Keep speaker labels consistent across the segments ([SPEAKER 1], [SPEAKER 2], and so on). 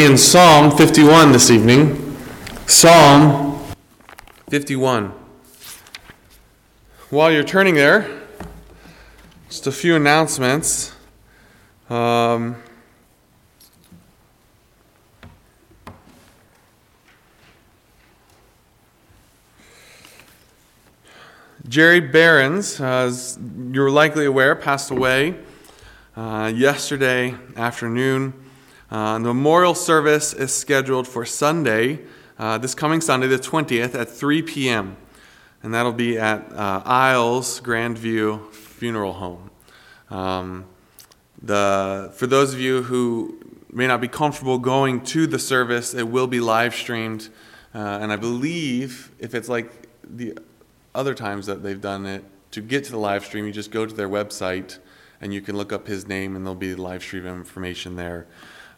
[SPEAKER 1] in Psalm 51 this evening. Psalm 51. While you're turning there, just a few announcements. Um, Jerry Behrens, as you're likely aware, passed away uh, yesterday afternoon. Uh, the memorial service is scheduled for Sunday, uh, this coming Sunday, the 20th, at 3 p.m., and that'll be at uh, Iles Grandview Funeral Home. Um, the, for those of you who may not be comfortable going to the service, it will be live streamed, uh, and I believe if it's like the other times that they've done it, to get to the live stream, you just go to their website and you can look up his name, and there'll be live stream information there.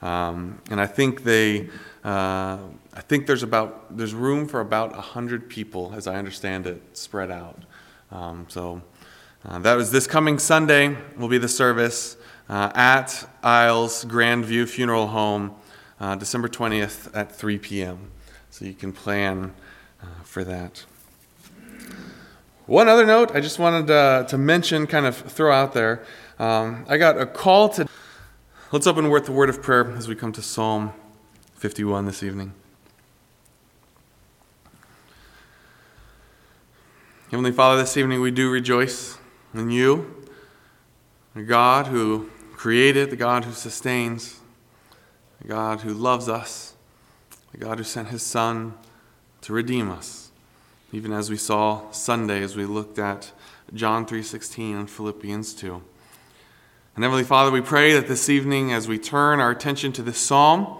[SPEAKER 1] Um, and I think they, uh, I think there's about there's room for about hundred people, as I understand it, spread out. Um, so uh, that was this coming Sunday. Will be the service uh, at Iles Grandview Funeral Home, uh, December twentieth at three p.m. So you can plan uh, for that. One other note I just wanted uh, to mention, kind of throw out there. Um, I got a call to. Let's open with the word of prayer as we come to Psalm 51 this evening. Heavenly Father, this evening we do rejoice in you, the God who created, the God who sustains, the God who loves us, the God who sent his Son to redeem us. Even as we saw Sunday as we looked at John 3:16 and Philippians 2. And Heavenly Father, we pray that this evening as we turn our attention to this psalm,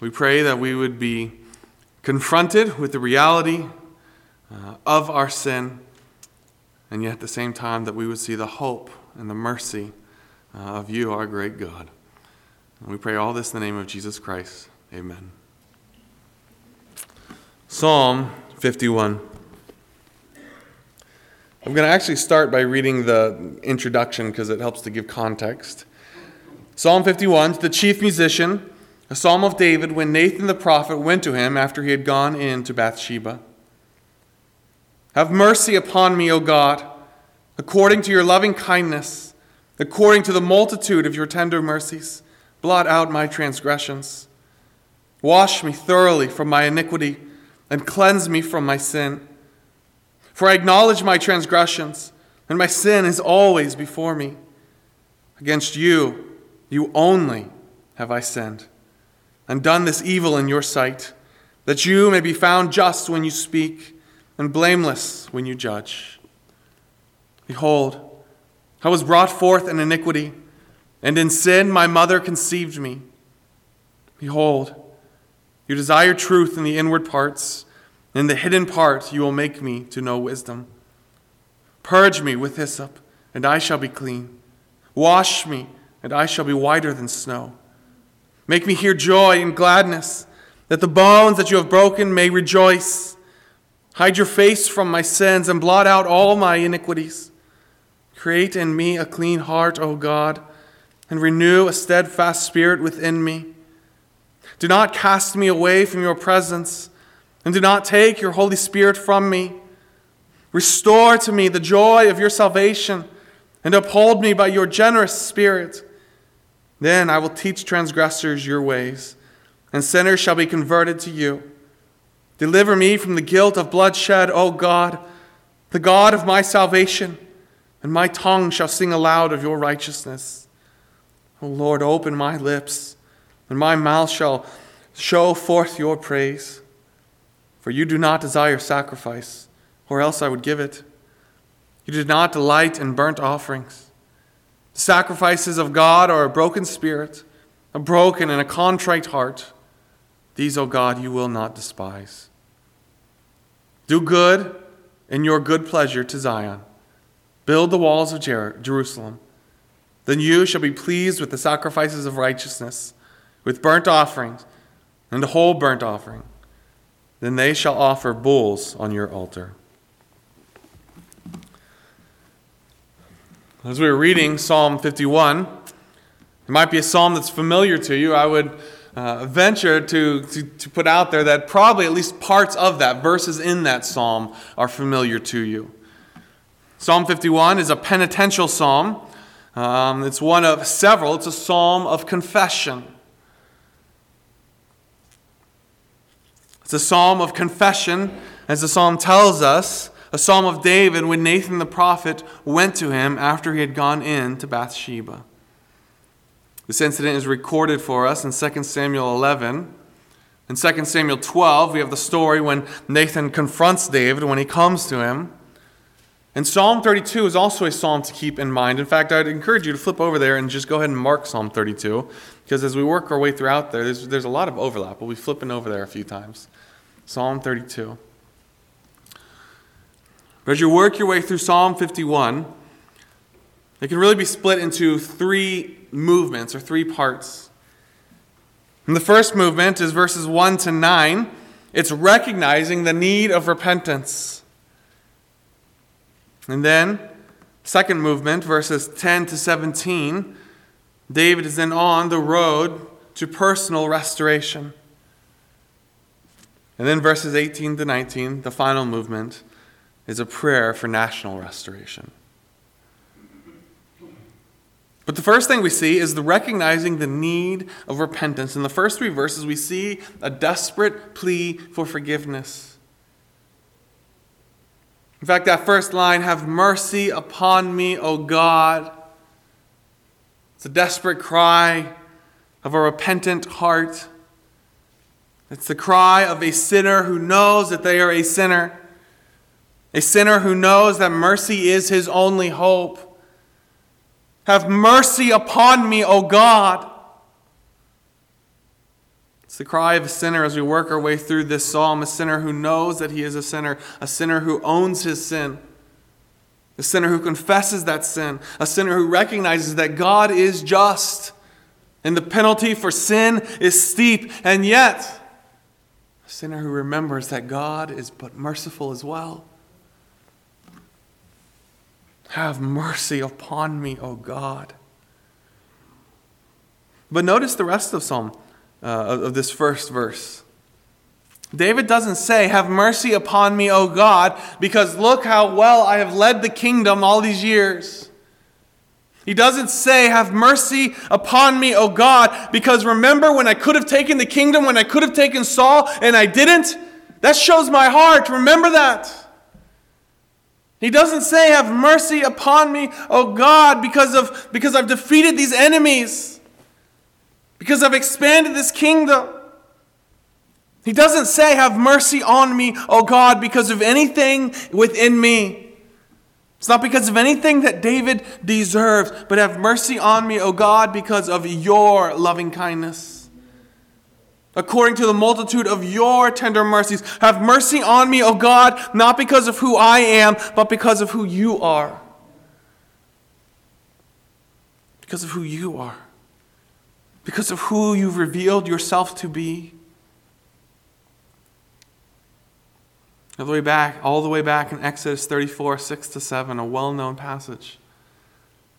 [SPEAKER 1] we pray that we would be confronted with the reality uh, of our sin, and yet at the same time that we would see the hope and the mercy uh, of you, our great God. And we pray all this in the name of Jesus Christ. Amen. Psalm 51. I'm going to actually start by reading the introduction because it helps to give context. Psalm 51 the chief musician, a psalm of David when Nathan the prophet went to him after he had gone in to Bathsheba. Have mercy upon me, O God, according to your loving kindness, according to the multitude of your tender mercies. Blot out my transgressions. Wash me thoroughly from my iniquity and cleanse me from my sin. For I acknowledge my transgressions, and my sin is always before me. Against you, you only have I sinned, and done this evil in your sight, that you may be found just when you speak and blameless when you judge. Behold, I was brought forth in iniquity, and in sin my mother conceived me. Behold, you desire truth in the inward parts. In the hidden part you will make me to know wisdom. Purge me with hyssop, and I shall be clean. Wash me, and I shall be whiter than snow. Make me hear joy and gladness, that the bones that you have broken may rejoice. Hide your face from my sins and blot out all my iniquities. Create in me a clean heart, O God, and renew a steadfast spirit within me. Do not cast me away from your presence, and do not take your Holy Spirit from me. Restore to me the joy of your salvation, and uphold me by your generous spirit. Then I will teach transgressors your ways, and sinners shall be converted to you. Deliver me from the guilt of bloodshed, O God, the God of my salvation, and my tongue shall sing aloud of your righteousness. O Lord, open my lips, and my mouth shall show forth your praise. For you do not desire sacrifice, or else I would give it. You do not delight in burnt offerings. The sacrifices of God are a broken spirit, a broken and a contrite heart. These, O God, you will not despise. Do good in your good pleasure to Zion. Build the walls of Jer- Jerusalem. Then you shall be pleased with the sacrifices of righteousness, with burnt offerings and a whole burnt offering. Then they shall offer bulls on your altar. As we were reading Psalm 51, it might be a psalm that's familiar to you. I would uh, venture to, to, to put out there that probably at least parts of that, verses in that psalm, are familiar to you. Psalm 51 is a penitential psalm. Um, it's one of several, it's a psalm of confession. It's a psalm of confession, as the psalm tells us, a psalm of David when Nathan the prophet went to him after he had gone in to Bathsheba. This incident is recorded for us in 2 Samuel 11. In 2 Samuel 12, we have the story when Nathan confronts David when he comes to him. And Psalm 32 is also a psalm to keep in mind. In fact, I'd encourage you to flip over there and just go ahead and mark Psalm 32, because as we work our way throughout there, there's, there's a lot of overlap. We'll be flipping over there a few times. Psalm 32. But as you work your way through Psalm 51, it can really be split into three movements or three parts. And the first movement is verses 1 to 9. It's recognizing the need of repentance. And then, second movement, verses 10 to 17, David is then on the road to personal restoration. And then, verses 18 to 19, the final movement, is a prayer for national restoration. But the first thing we see is the recognizing the need of repentance. In the first three verses, we see a desperate plea for forgiveness. In fact, that first line, have mercy upon me, O God. It's a desperate cry of a repentant heart. It's the cry of a sinner who knows that they are a sinner, a sinner who knows that mercy is his only hope. Have mercy upon me, O God. It's the cry of a sinner as we work our way through this psalm, a sinner who knows that he is a sinner, a sinner who owns his sin, a sinner who confesses that sin, a sinner who recognizes that God is just and the penalty for sin is steep, and yet a sinner who remembers that God is but merciful as well. Have mercy upon me, O God. But notice the rest of Psalm, uh, of this first verse. David doesn't say, Have mercy upon me, O God, because look how well I have led the kingdom all these years. He doesn't say, Have mercy upon me, O God, because remember when I could have taken the kingdom, when I could have taken Saul, and I didn't? That shows my heart. Remember that. He doesn't say, Have mercy upon me, O God, because, of, because I've defeated these enemies, because I've expanded this kingdom. He doesn't say, Have mercy on me, O God, because of anything within me. It's not because of anything that David deserves, but have mercy on me, O God, because of your loving kindness according to the multitude of your tender mercies. Have mercy on me, O God, not because of who I am, but because of who you are. Because of who you are. Because of who you've revealed yourself to be. All the way back, all the way back in Exodus 34, 6 to 7, a well known passage.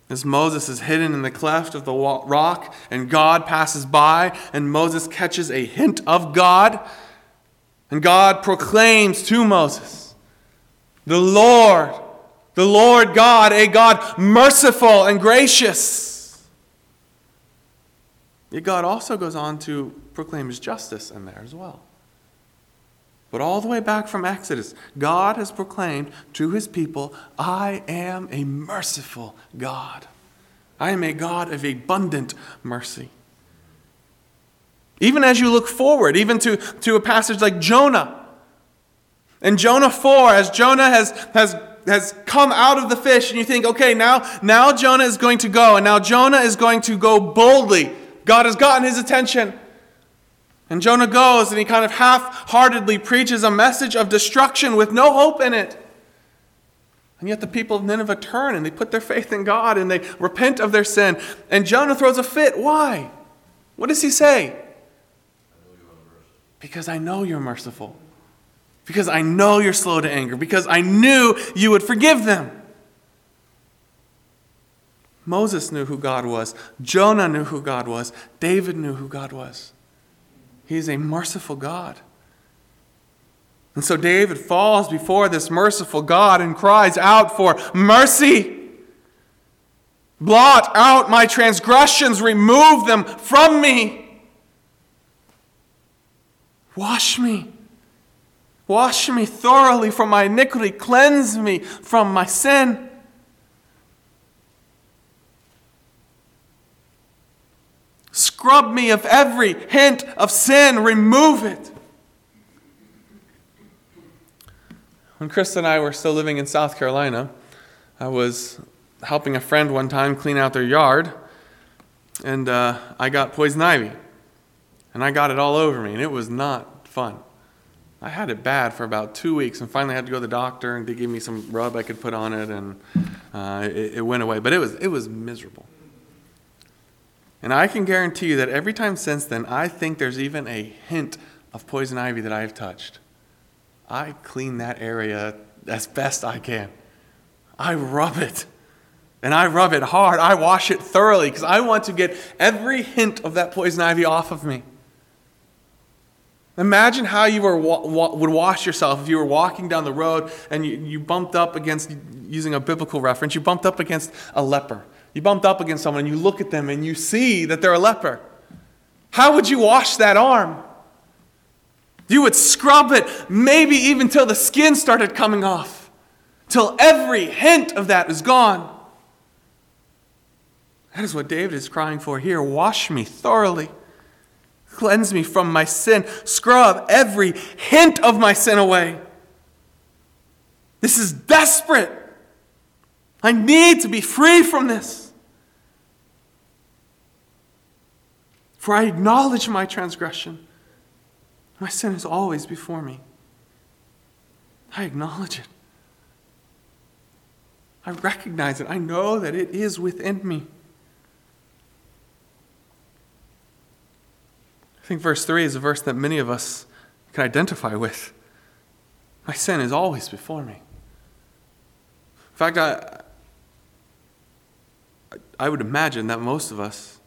[SPEAKER 1] As Moses is hidden in the cleft of the rock, and God passes by, and Moses catches a hint of God, and God proclaims to Moses, The Lord, the Lord God, a God merciful and gracious. Yet God also goes on to proclaim his justice in there as well. But all the way back from Exodus, God has proclaimed to his people, I am a merciful God. I am a God of abundant mercy. Even as you look forward, even to, to a passage like Jonah. In Jonah 4, as Jonah has, has, has come out of the fish, and you think, okay, now, now Jonah is going to go, and now Jonah is going to go boldly. God has gotten his attention. And Jonah goes and he kind of half heartedly preaches a message of destruction with no hope in it. And yet the people of Nineveh turn and they put their faith in God and they repent of their sin. And Jonah throws a fit. Why? What does he say? Because I know you're merciful. Because I know you're slow to anger. Because I knew you would forgive them. Moses knew who God was. Jonah knew who God was. David knew who God was. He is a merciful God. And so David falls before this merciful God and cries out for mercy. Blot out my transgressions, remove them from me. Wash me. Wash me thoroughly from my iniquity, cleanse me from my sin. Scrub me of every hint of sin, remove it. When Chris and I were still living in South Carolina, I was helping a friend one time clean out their yard, and uh, I got poison ivy. And I got it all over me, and it was not fun. I had it bad for about two weeks, and finally I had to go to the doctor, and they gave me some rub I could put on it, and uh, it, it went away. But it was, it was miserable. And I can guarantee you that every time since then, I think there's even a hint of poison ivy that I've touched. I clean that area as best I can. I rub it. And I rub it hard. I wash it thoroughly because I want to get every hint of that poison ivy off of me. Imagine how you were, would wash yourself if you were walking down the road and you, you bumped up against, using a biblical reference, you bumped up against a leper. You bumped up against someone and you look at them and you see that they're a leper. How would you wash that arm? You would scrub it, maybe even till the skin started coming off, till every hint of that is gone. That is what David is crying for here. Wash me thoroughly. Cleanse me from my sin. Scrub every hint of my sin away. This is desperate. I need to be free from this. For I acknowledge my transgression. My sin is always before me. I acknowledge it. I recognize it. I know that it is within me. I think verse 3 is a verse that many of us can identify with. My sin is always before me. In fact, I, I would imagine that most of us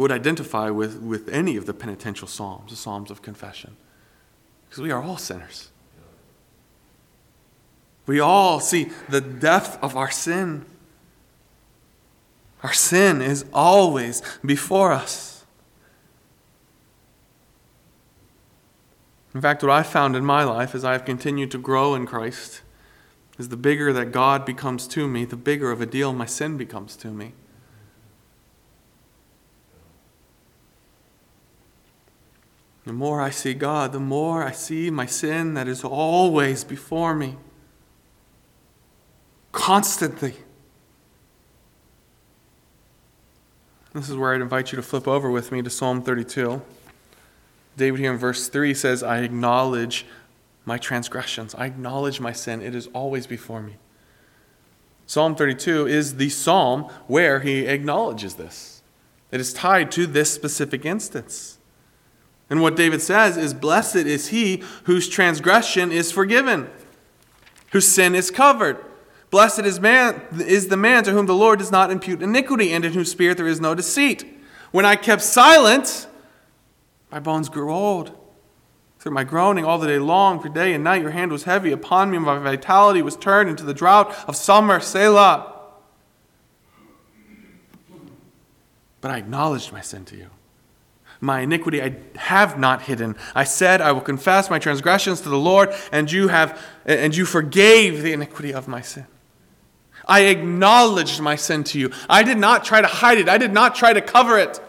[SPEAKER 1] would identify with, with any of the penitential psalms, the psalms of confession. Because we are all sinners. We all see the depth of our sin. Our sin is always before us. In fact, what I've found in my life as I've continued to grow in Christ is the bigger that God becomes to me, the bigger of a deal my sin becomes to me. The more I see God, the more I see my sin that is always before me. Constantly. This is where I'd invite you to flip over with me to Psalm 32. David here in verse 3 says, I acknowledge my transgressions. I acknowledge my sin. It is always before me. Psalm 32 is the psalm where he acknowledges this. It is tied to this specific instance. And what David says is Blessed is he whose transgression is forgiven, whose sin is covered. Blessed is, man, is the man to whom the Lord does not impute iniquity, and in whose spirit there is no deceit. When I kept silent, my bones grew old. Through my groaning all the day long, for day and night, your hand was heavy upon me, and my vitality was turned into the drought of summer. Selah. But I acknowledged my sin to you my iniquity I have not hidden. I said, I will confess my transgressions to the Lord, and you have and you forgave the iniquity of my sin. I acknowledged my sin to you. I did not try to hide it. I did not try to cover it.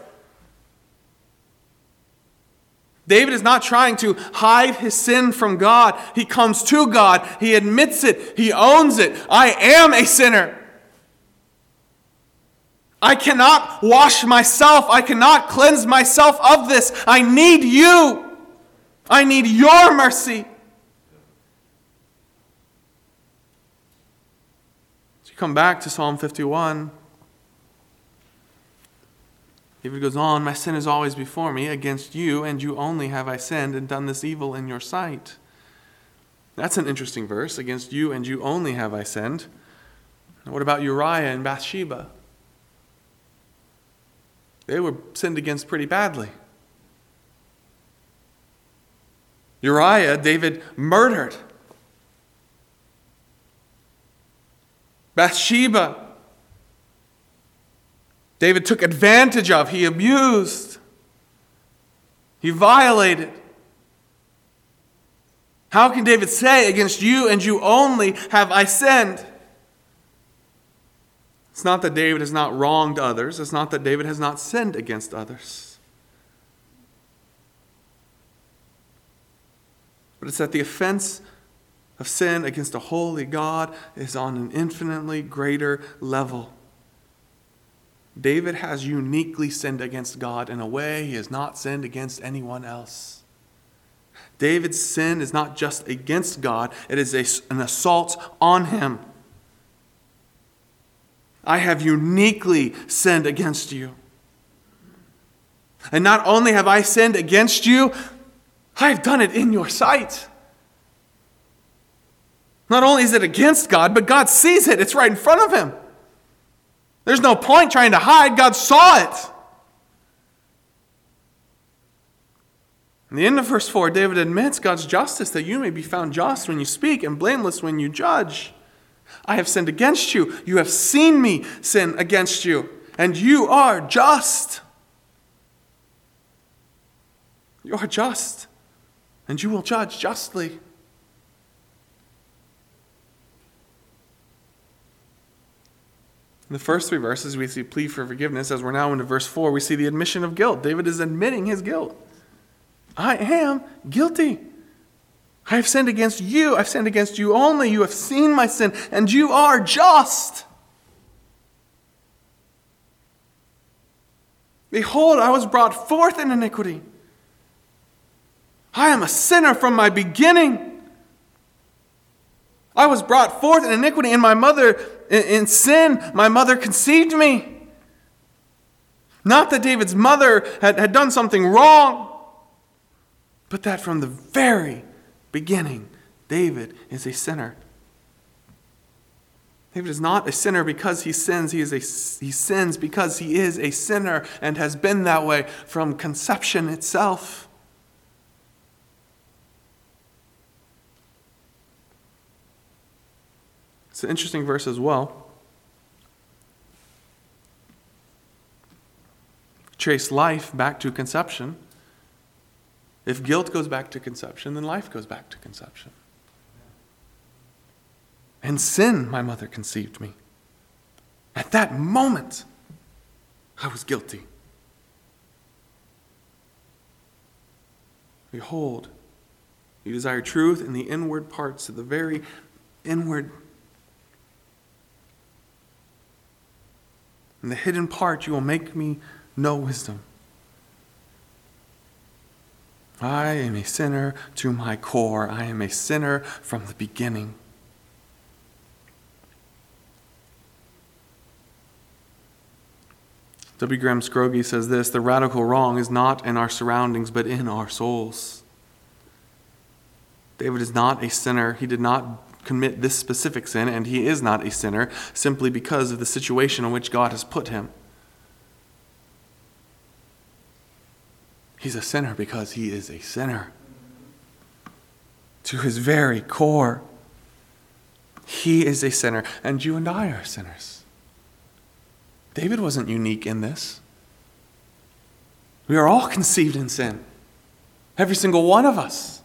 [SPEAKER 1] David is not trying to hide his sin from God. He comes to God. He admits it. He owns it. I am a sinner. I cannot wash myself. I cannot cleanse myself of this. I need you. I need your mercy. So you come back to Psalm 51. David goes on, My sin is always before me. Against you and you only have I sinned and done this evil in your sight. That's an interesting verse. Against you and you only have I sinned. What about Uriah and Bathsheba? They were sinned against pretty badly. Uriah, David murdered. Bathsheba, David took advantage of, he abused, he violated. How can David say, Against you and you only have I sinned? It's not that David has not wronged others, it's not that David has not sinned against others. But it's that the offense of sin against a holy God is on an infinitely greater level. David has uniquely sinned against God in a way he has not sinned against anyone else. David's sin is not just against God, it is a, an assault on him. I have uniquely sinned against you. And not only have I sinned against you, I've done it in your sight. Not only is it against God, but God sees it. It's right in front of him. There's no point trying to hide. God saw it. In the end of verse 4, David admits God's justice that you may be found just when you speak and blameless when you judge. I have sinned against you. You have seen me sin against you, and you are just. You are just, and you will judge justly. In the first three verses, we see plea for forgiveness. As we're now into verse 4, we see the admission of guilt. David is admitting his guilt. I am guilty. I have sinned against you. I've sinned against you only. You have seen my sin, and you are just. Behold, I was brought forth in iniquity. I am a sinner from my beginning. I was brought forth in iniquity, and my mother, in sin, my mother conceived me. Not that David's mother had, had done something wrong, but that from the very beginning, David is a sinner. David is not a sinner because he sins. He, is a, he sins because he is a sinner and has been that way from conception itself. It's an interesting verse as well. Trace life back to conception. If guilt goes back to conception, then life goes back to conception. And sin, my mother conceived me. At that moment, I was guilty. Behold, you desire truth in the inward parts, of the very inward. In the hidden part, you will make me know wisdom. I am a sinner to my core. I am a sinner from the beginning. W. Graham Scroggie says this The radical wrong is not in our surroundings, but in our souls. David is not a sinner. He did not commit this specific sin, and he is not a sinner simply because of the situation in which God has put him. He's a sinner because he is a sinner. To his very core, he is a sinner, and you and I are sinners. David wasn't unique in this. We are all conceived in sin, every single one of us.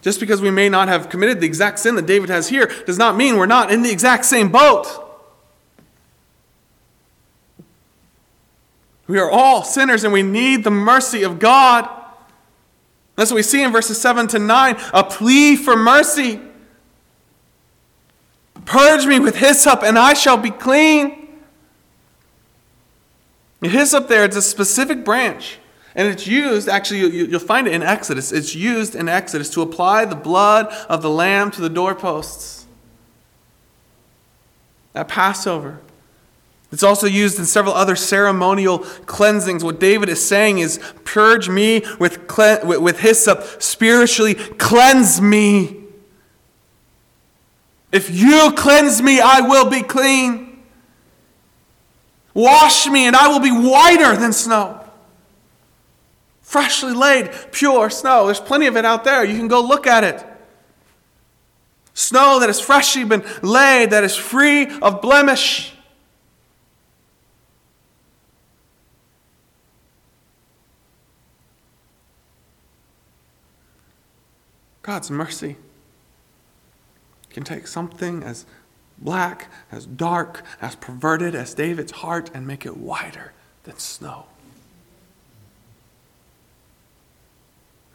[SPEAKER 1] Just because we may not have committed the exact sin that David has here does not mean we're not in the exact same boat. We are all sinners and we need the mercy of God. That's what we see in verses 7 to 9 a plea for mercy. Purge me with hyssop and I shall be clean. Hyssop there, it's a specific branch. And it's used, actually, you'll find it in Exodus. It's used in Exodus to apply the blood of the lamb to the doorposts. At Passover. It's also used in several other ceremonial cleansings. What David is saying is, purge me with, with hyssop, spiritually cleanse me. If you cleanse me, I will be clean. Wash me, and I will be whiter than snow. Freshly laid, pure snow. There's plenty of it out there. You can go look at it. Snow that has freshly been laid, that is free of blemish. God's mercy can take something as black, as dark, as perverted as David's heart and make it whiter than snow.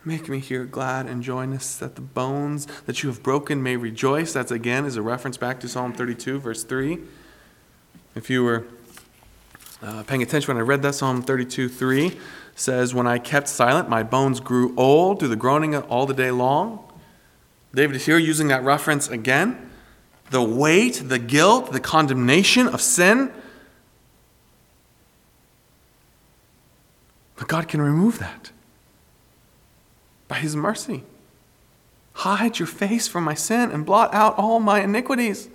[SPEAKER 1] Make me hear glad and joyous that the bones that you have broken may rejoice. That's again is a reference back to Psalm 32, verse 3. If you were uh, paying attention when I read that, Psalm 32, 3 says, When I kept silent, my bones grew old through the groaning all the day long. David is here using that reference again. The weight, the guilt, the condemnation of sin. But God can remove that by his mercy. Hide your face from my sin and blot out all my iniquities.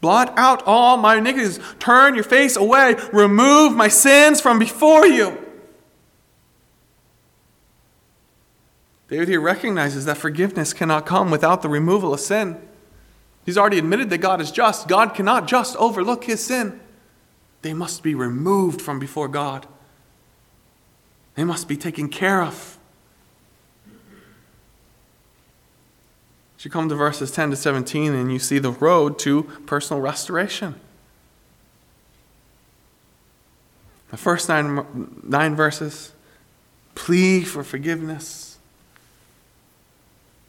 [SPEAKER 1] Blot out all my iniquities. Turn your face away. Remove my sins from before you. David here recognizes that forgiveness cannot come without the removal of sin. He's already admitted that God is just. God cannot just overlook his sin. They must be removed from before God, they must be taken care of. You come to verses 10 to 17 and you see the road to personal restoration. The first nine, nine verses plea for forgiveness,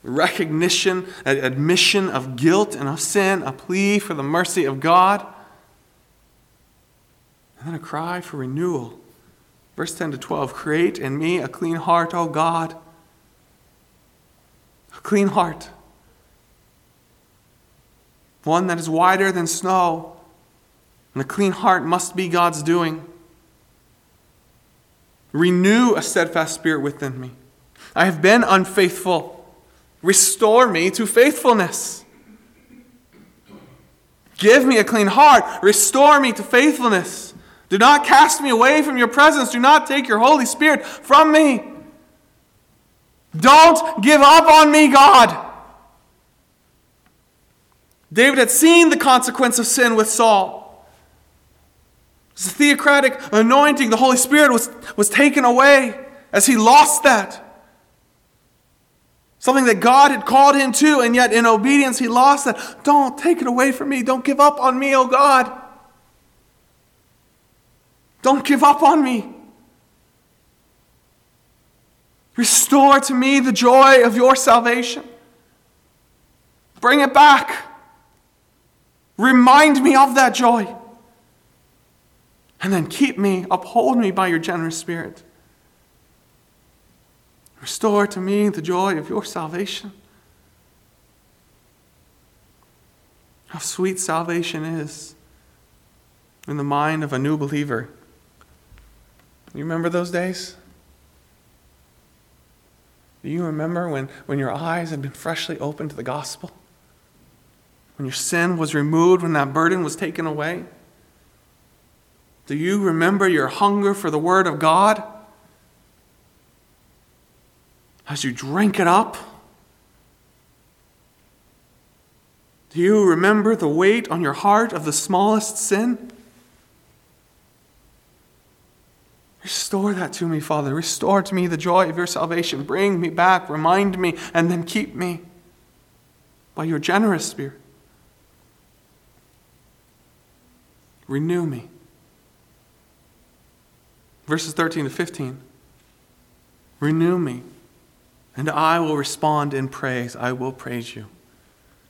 [SPEAKER 1] recognition, admission of guilt and of sin, a plea for the mercy of God, and then a cry for renewal. Verse 10 to 12 Create in me a clean heart, O God. A clean heart one that is whiter than snow. And a clean heart must be God's doing. Renew a steadfast spirit within me. I have been unfaithful. Restore me to faithfulness. Give me a clean heart. Restore me to faithfulness. Do not cast me away from your presence. Do not take your Holy Spirit from me. Don't give up on me, God. David had seen the consequence of sin with Saul. The theocratic anointing, the Holy Spirit was, was taken away as he lost that. Something that God had called him to, and yet in obedience he lost that. Don't take it away from me. Don't give up on me, oh God. Don't give up on me. Restore to me the joy of your salvation. Bring it back. Remind me of that joy. And then keep me, uphold me by your generous spirit. Restore to me the joy of your salvation. How sweet salvation is in the mind of a new believer. You remember those days? Do you remember when, when your eyes had been freshly opened to the gospel? when your sin was removed, when that burden was taken away? Do you remember your hunger for the Word of God? As you drink it up? Do you remember the weight on your heart of the smallest sin? Restore that to me, Father. Restore to me the joy of your salvation. Bring me back, remind me, and then keep me by your generous Spirit. Renew me. Verses 13 to 15. Renew me, and I will respond in praise. I will praise you.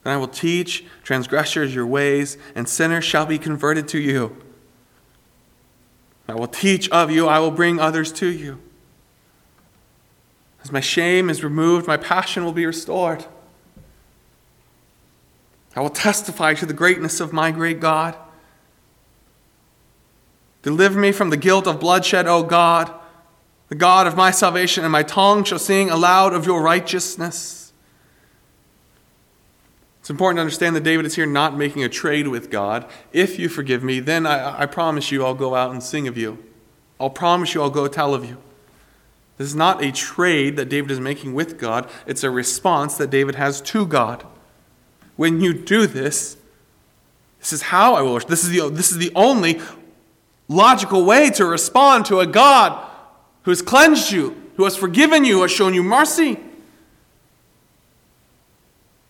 [SPEAKER 1] And I will teach transgressors your ways, and sinners shall be converted to you. I will teach of you, I will bring others to you. As my shame is removed, my passion will be restored. I will testify to the greatness of my great God. Deliver me from the guilt of bloodshed, O God, the God of my salvation, and my tongue shall sing aloud of your righteousness. It's important to understand that David is here not making a trade with God. If you forgive me, then I, I promise you I'll go out and sing of you. I'll promise you I'll go tell of you. This is not a trade that David is making with God, it's a response that David has to God. When you do this, this is how I will worship. This is the, this is the only logical way to respond to a God who has cleansed you, who has forgiven you, who has shown you mercy.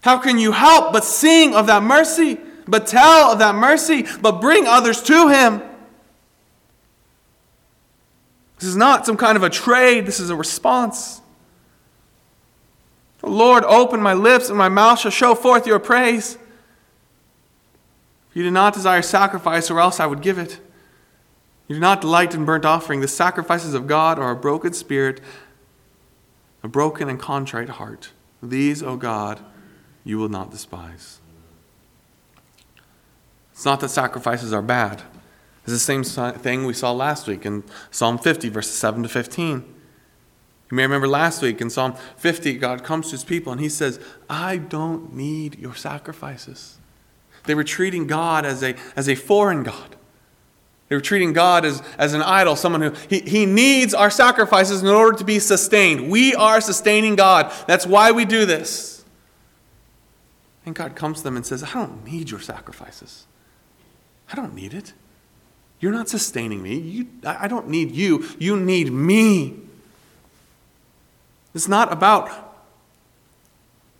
[SPEAKER 1] How can you help but sing of that mercy, but tell of that mercy, but bring others to Him? This is not some kind of a trade, this is a response. Oh, Lord, open my lips, and my mouth shall show forth your praise. You do not desire sacrifice, or else I would give it. You do not delight in burnt offering. The sacrifices of God are a broken spirit, a broken and contrite heart. These, O God, you will not despise. It's not that sacrifices are bad. It's the same thing we saw last week in Psalm 50, verses 7 to 15. You may remember last week in Psalm 50, God comes to his people and he says, I don't need your sacrifices. They were treating God as a, as a foreign God. They were treating God as, as an idol, someone who he, he needs our sacrifices in order to be sustained. We are sustaining God. That's why we do this. And God comes to them and says, I don't need your sacrifices. I don't need it. You're not sustaining me. You, I don't need you. You need me. It's not about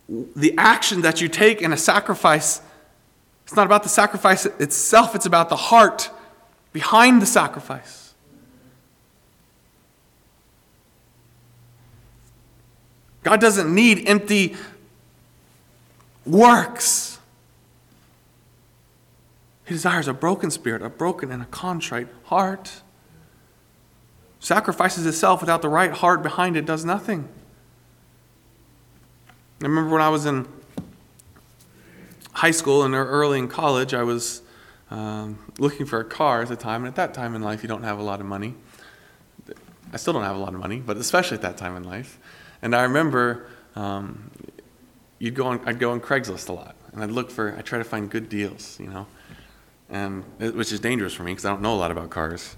[SPEAKER 1] the action that you take in a sacrifice. It's not about the sacrifice itself, it's about the heart behind the sacrifice. God doesn't need empty works. He desires a broken spirit, a broken and a contrite heart. Sacrifices itself without the right heart behind it does nothing. I remember when I was in high school and early in college, I was um, looking for a car at the time. And at that time in life, you don't have a lot of money. I still don't have a lot of money, but especially at that time in life. And I remember um, you'd go on, I'd go on Craigslist a lot, and I'd look for, I try to find good deals, you know and which is dangerous for me because I don't know a lot about cars.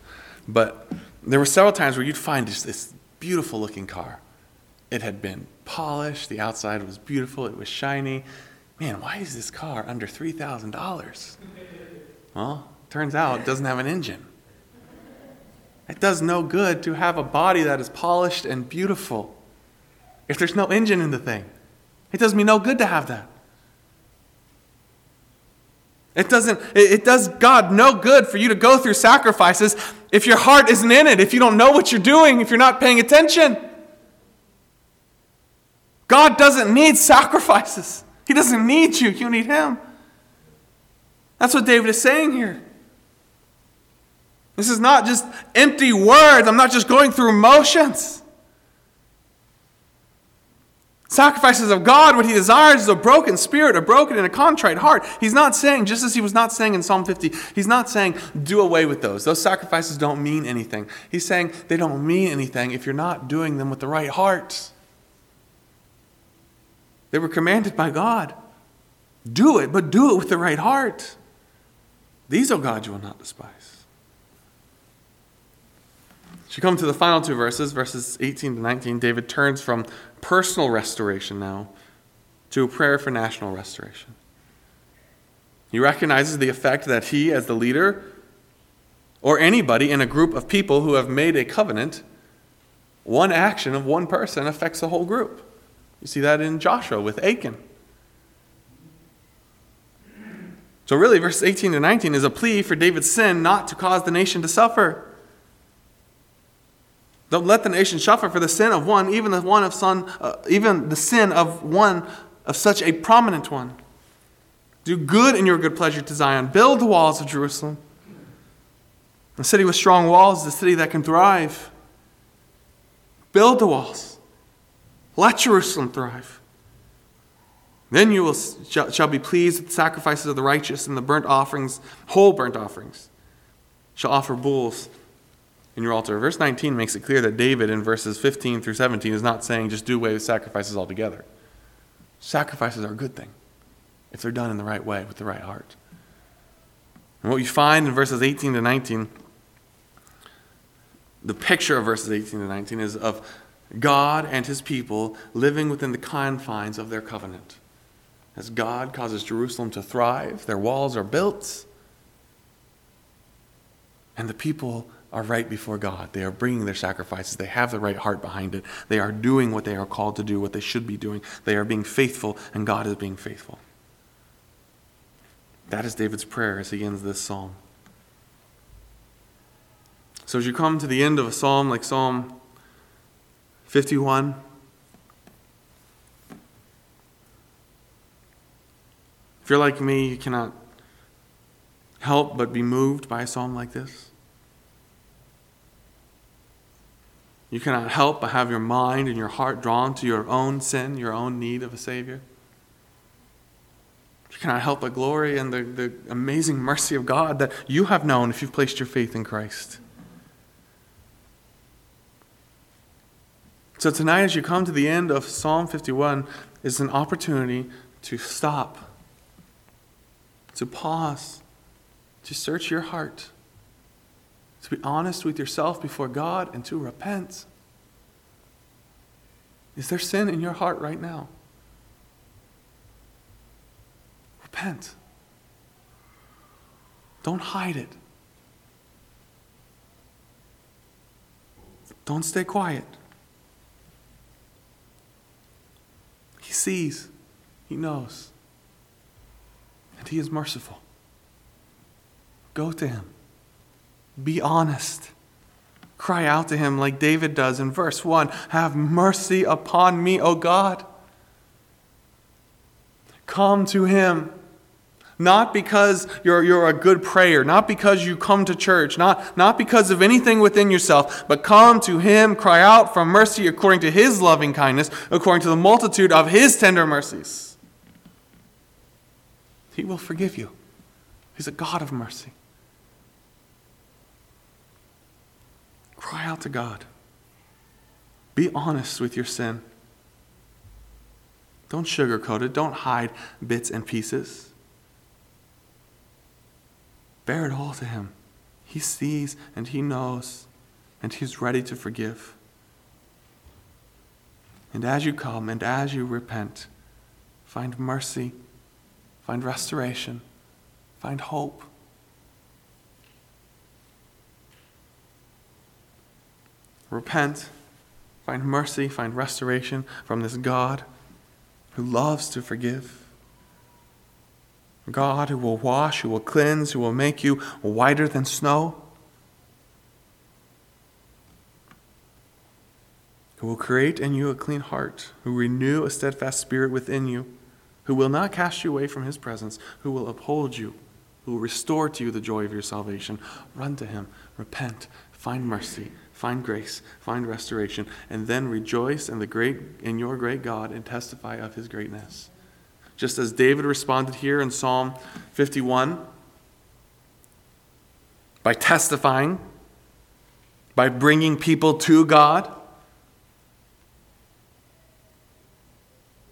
[SPEAKER 1] But there were several times where you'd find just this beautiful looking car. It had been polished, the outside was beautiful, it was shiny. Man, why is this car under $3,000? Well, turns out it doesn't have an engine. It does no good to have a body that is polished and beautiful if there's no engine in the thing. It does me no good to have that. It doesn't, it does God no good for you to go through sacrifices if your heart isn't in it, if you don't know what you're doing, if you're not paying attention. God doesn't need sacrifices. He doesn't need you, you need Him. That's what David is saying here. This is not just empty words. I'm not just going through motions. Sacrifices of God, what he desires is a broken spirit, a broken and a contrite heart. He's not saying, just as he was not saying in Psalm 50, he's not saying, do away with those. Those sacrifices don't mean anything. He's saying they don't mean anything if you're not doing them with the right heart. They were commanded by God. Do it, but do it with the right heart. These, O God, you will not despise. As you come to the final two verses, verses 18 to 19, David turns from personal restoration now to a prayer for national restoration. He recognizes the effect that he, as the leader, or anybody in a group of people who have made a covenant, one action of one person affects the whole group. You see that in Joshua with Achan. So, really, verses 18 to 19 is a plea for David's sin not to cause the nation to suffer. Don't let the nation suffer for the sin of one, even the one of son, uh, even the sin of one of such a prominent one. Do good in your good pleasure to Zion. Build the walls of Jerusalem. A city with strong walls is a city that can thrive. Build the walls. Let Jerusalem thrive. Then you will, shall be pleased with the sacrifices of the righteous and the burnt offerings, whole burnt offerings. Shall offer bulls in your altar. Verse 19 makes it clear that David, in verses 15 through 17, is not saying just do away with sacrifices altogether. Sacrifices are a good thing if they're done in the right way, with the right heart. And what you find in verses 18 to 19, the picture of verses 18 to 19 is of God and his people living within the confines of their covenant. As God causes Jerusalem to thrive, their walls are built, and the people are right before God. They are bringing their sacrifices. They have the right heart behind it. They are doing what they are called to do, what they should be doing. They are being faithful, and God is being faithful. That is David's prayer as he ends this psalm. So, as you come to the end of a psalm like Psalm 51, if you're like me, you cannot help but be moved by a psalm like this. You cannot help but have your mind and your heart drawn to your own sin, your own need of a Savior. You cannot help but glory in the, the amazing mercy of God that you have known if you've placed your faith in Christ. So, tonight, as you come to the end of Psalm 51, is an opportunity to stop, to pause, to search your heart to be honest with yourself before God and to repent. Is there sin in your heart right now? Repent. Don't hide it. Don't stay quiet. He sees, He knows, and He is merciful. Go to Him. Be honest. Cry out to him like David does in verse 1 Have mercy upon me, O God. Come to him. Not because you're, you're a good prayer, not because you come to church, not, not because of anything within yourself, but come to him, cry out for mercy according to his loving kindness, according to the multitude of his tender mercies. He will forgive you. He's a God of mercy. Cry out to God. Be honest with your sin. Don't sugarcoat it. Don't hide bits and pieces. Bear it all to Him. He sees and He knows, and He's ready to forgive. And as you come and as you repent, find mercy, find restoration, find hope. Repent, find mercy, find restoration from this God who loves to forgive. God who will wash, who will cleanse, who will make you whiter than snow. Who will create in you a clean heart, who renew a steadfast spirit within you, who will not cast you away from his presence, who will uphold you, who will restore to you the joy of your salvation. Run to him, repent, find mercy, find grace, find restoration, and then rejoice in the great in your great God and testify of his greatness. Just as David responded here in Psalm 51 by testifying, by bringing people to God,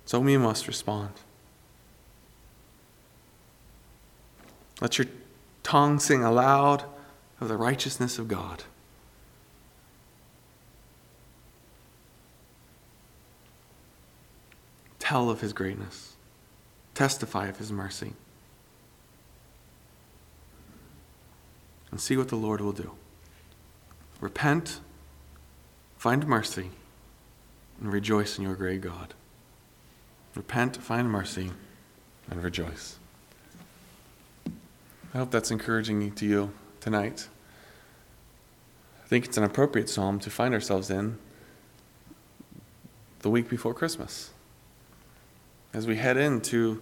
[SPEAKER 1] so we must respond. Let your tongue sing aloud of the righteousness of God. tell of his greatness, testify of his mercy, and see what the Lord will do. Repent, find mercy, and rejoice in your great God. Repent, find mercy, and rejoice. I hope that's encouraging to you tonight. I think it's an appropriate psalm to find ourselves in the week before Christmas as we head into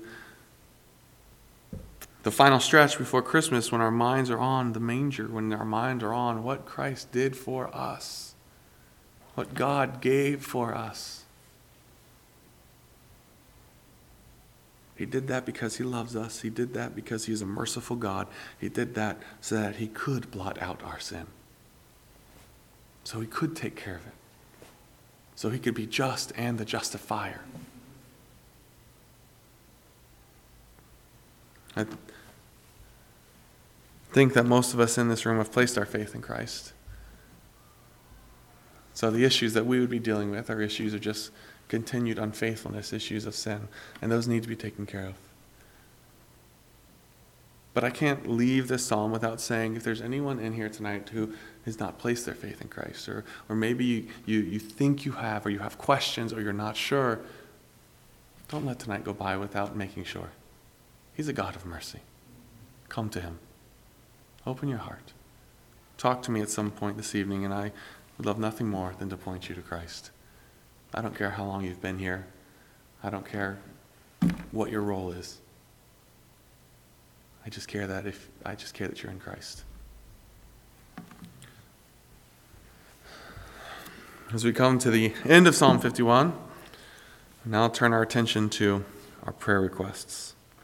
[SPEAKER 1] the final stretch before Christmas when our minds are on the manger, when our minds are on what Christ did for us, what God gave for us. He did that because He loves us. He did that because He is a merciful God. He did that so that He could blot out our sin. So He could take care of it. So He could be just and the justifier. I think that most of us in this room have placed our faith in Christ. So the issues that we would be dealing with are issues of just continued unfaithfulness, issues of sin, and those need to be taken care of. But I can't leave this psalm without saying if there's anyone in here tonight who has not placed their faith in Christ, or, or maybe you, you, you think you have, or you have questions, or you're not sure, don't let tonight go by without making sure. He's a God of mercy. Come to Him. Open your heart. Talk to me at some point this evening, and I would love nothing more than to point you to Christ. I don't care how long you've been here, I don't care what your role is. I just care that if I just care that you're in Christ. As we come to the end of Psalm 51, now turn our attention to our prayer requests.